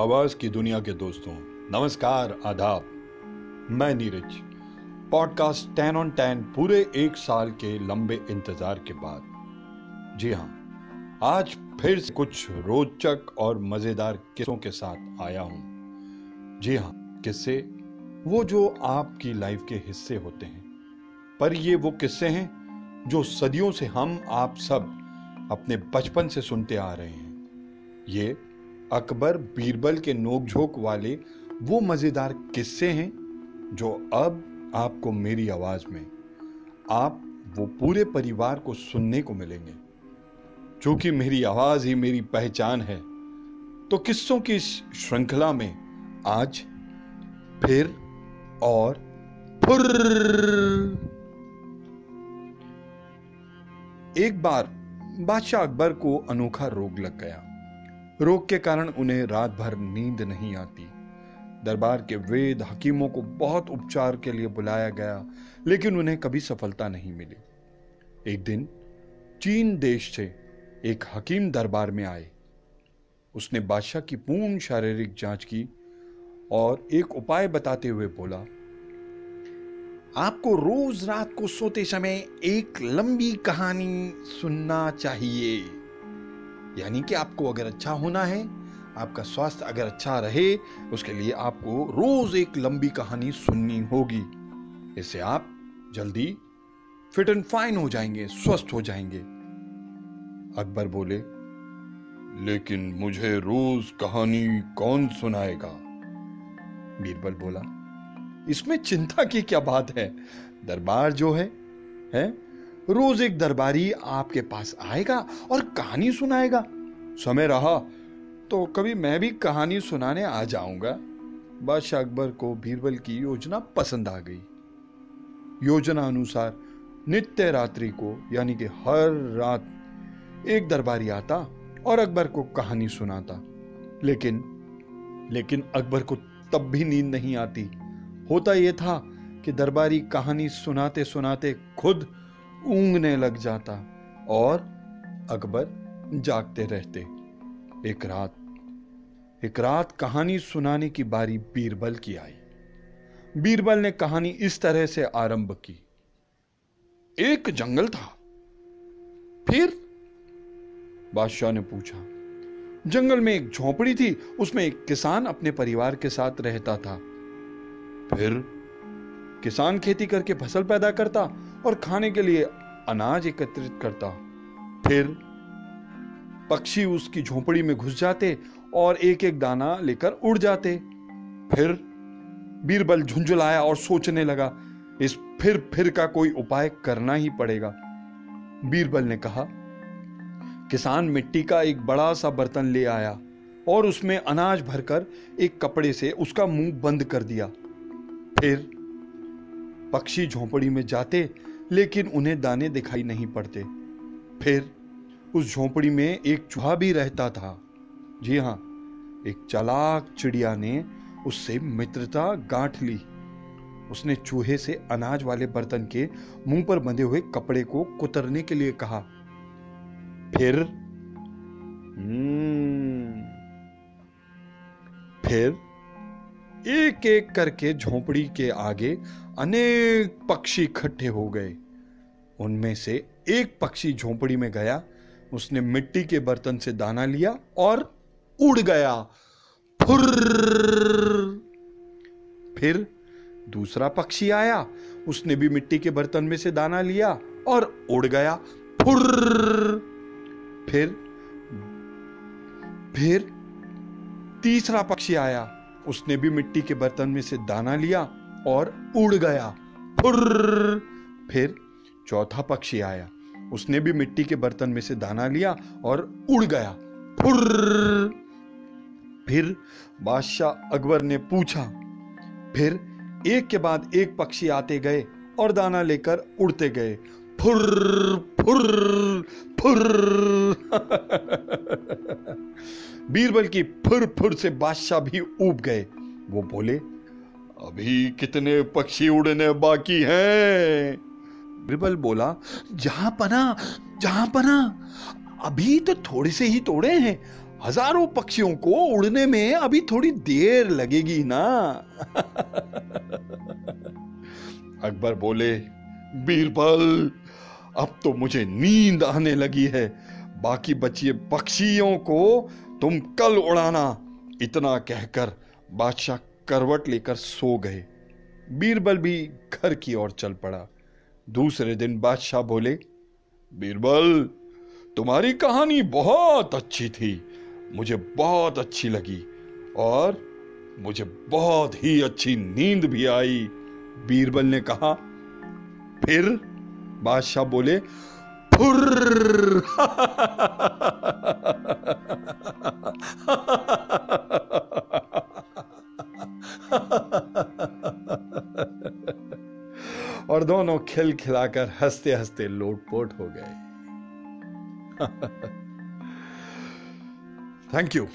आवाज़ की दुनिया के दोस्तों, नमस्कार, आदाब। मैं Neeraj. Podcast ten on ten पूरे एक साल के लंबे इंतज़ार के बाद। जी हाँ आज फिर से कुछ रोचक और मज़ेदार किस्सों के साथ आया हूँ। जी हाँ किस्से, वो जो आपकी लाइफ के हिस्से होते हैं। पर ये वो किस्से हैं, जो सदियों से हम, आप सब अपने बचपन से सुनते आ रहे हैं। ये अकबर बीरबल के नोकझोंक वाले वो मज़ेदार किस्से हैं जो अब आपको मेरी आवाज़ में, आप वो पूरे परिवार को सुनने को मिलेंगे। क्योंकि मेरी आवाज़ ही मेरी पहचान है तो किस्सों की इस श्रृंखला में आज फिर और फुर एक बार बादशाह अकबर को अनोखा रोग लग गया। रोग के कारण उन्हें रात भर नींद नहीं आती। दरबार के वेद हकीमों को बहुत उपचार के लिए बुलाया गया, लेकिन उन्हें कभी सफलता नहीं मिली। एक दिन, चीन देश से एक हकीम दरबार में आए। उसने बादशाह की पूर्ण शारीरिक जाँच की और एक उपाय बताते हुए बोला, आपको रोज रात को सोते समय एक लंबी कहानी सुनना चाहिए। यानी कि आपको अगर अच्छा होना है, आपका स्वास्थ्य अगर अच्छा रहे, उसके लिए आपको रोज एक लंबी कहानी सुननी होगी। इससे आप जल्दी फिट एंड फाइन हो जाएँगे, स्वस्थ हो जाएँगे। अकबर बोले, लेकिन मुझे रोज कहानी कौन सुनाएगा? बीरबल बोला, इसमें चिंता की क्या बात है? दरबार जो है है? रोज एक दरबारी आपके पास आएगा और कहानी सुनाएगा। समय रहा तो कभी मैं भी कहानी सुनाने आ जाऊँगा। बादशाह अकबर को बीरबल की योजना पसंद आ गई। योजना अनुसार नित्य रात्रि को, यानी कि हर रात, एक दरबारी आता और अकबर को कहानी सुनाता। लेकिन लेकिन अकबर को तब भी नींद नहीं आती। होता यह था कि दरबारी कहानी सुनाते सुनाते खुद ऊंगने लग जाता और अकबर जागते रहते। एक रात एक रात कहानी सुनाने की बारी बीरबल की आई। बीरबल ने कहानी इस तरह से आरंभ की। एक जंगल था। फिर बादशाह ने पूछा, जंगल में एक झोपड़ी थी, उसमें एक किसान अपने परिवार के साथ रहता था। फिर किसान खेती करके फ़सल पैदा करता और खाने के लिए अनाज एकत्रित करता। फिर पक्षी उसकी झोपड़ी में घुस जाते और एक एक दाना लेकर उड़ जाते। फिर बीरबल झुंझुलाया और सोचने लगा, इस फिर फिर का कोई उपाय करना ही पड़ेगा। बीरबल ने कहा, किसान मिट्टी का एक बड़ा सा बर्तन ले आया और उसमें अनाज भरकर एक कपड़े से उसका मुँह बंद कर दिया। फिर पक्षी झोपड़ी में जाते लेकिन उन्हें दाने दिखाई नहीं पड़ते। फिर उस झोपड़ी में एक चूहा भी रहता था। जी हाँ एक चालाक चिड़िया ने उससे मित्रता गांठ ली। उसने चूहे से अनाज वाले बर्तन के मुँह पर बंधे हुए कपड़े को कुतरने के लिए कहा। फिर हम्म, फिर एक एक करके झोपड़ी के आगे अनेक पक्षी इकट्ठे हो गए। उनमें से एक पक्षी झोपड़ी में गया। उसने मिट्टी के बर्तन से दाना लिया और उड़ गया। फुर फिर दूसरा पक्षी आया। उसने भी मिट्टी के बर्तन में से दाना लिया और उड़ गया। फुर फिर फिर तीसरा पक्षी आया। उसने भी मिट्टी के बर्तन में से दाना लिया और उड़ गया। फुर चौथा पक्षी आया। उसने भी मिट्टी के बर्तन में से दाना लिया और उड़ गया। फिर बादशाह अकबर ने पूछा। फिर एक के बाद एक पक्षी आते गए और दाना लेकर उड़ते गए। फुर फुर फुर बीरबल की फुर फुर से बादशाह भी ऊब गए। वो बोले, अभी कितने पक्षी उड़ने बाकी हैं? बीरबल बोला, जहाँ पना जहाँ पना, अभी तो थोड़े से ही तोड़े हैं। हज़ारों पक्षियों को उड़ने में अभी थोड़ी देर लगेगी ना? अकबर बोले, बीरबल, अब तो मुझे नींद आने लगी है। बाकी बचिए पक्षियों को तुम कल उड़ाना, इतना कहकर बादशाह करवट लेकर सो गए। बीरबल भी घर की ओर चल पड़ा। दूसरे दिन बादशाह बोले, बीरबल, तुम्हारी कहानी बहुत अच्छी थी। मुझे बहुत अच्छी लगी और मुझे बहुत ही अच्छी नींद भी आई। बीरबल ने कहा। फिर बादशाह बोले फुर दोनों खिल खिलाकर हँसते हँसते लोटपोट हो गए। Thank you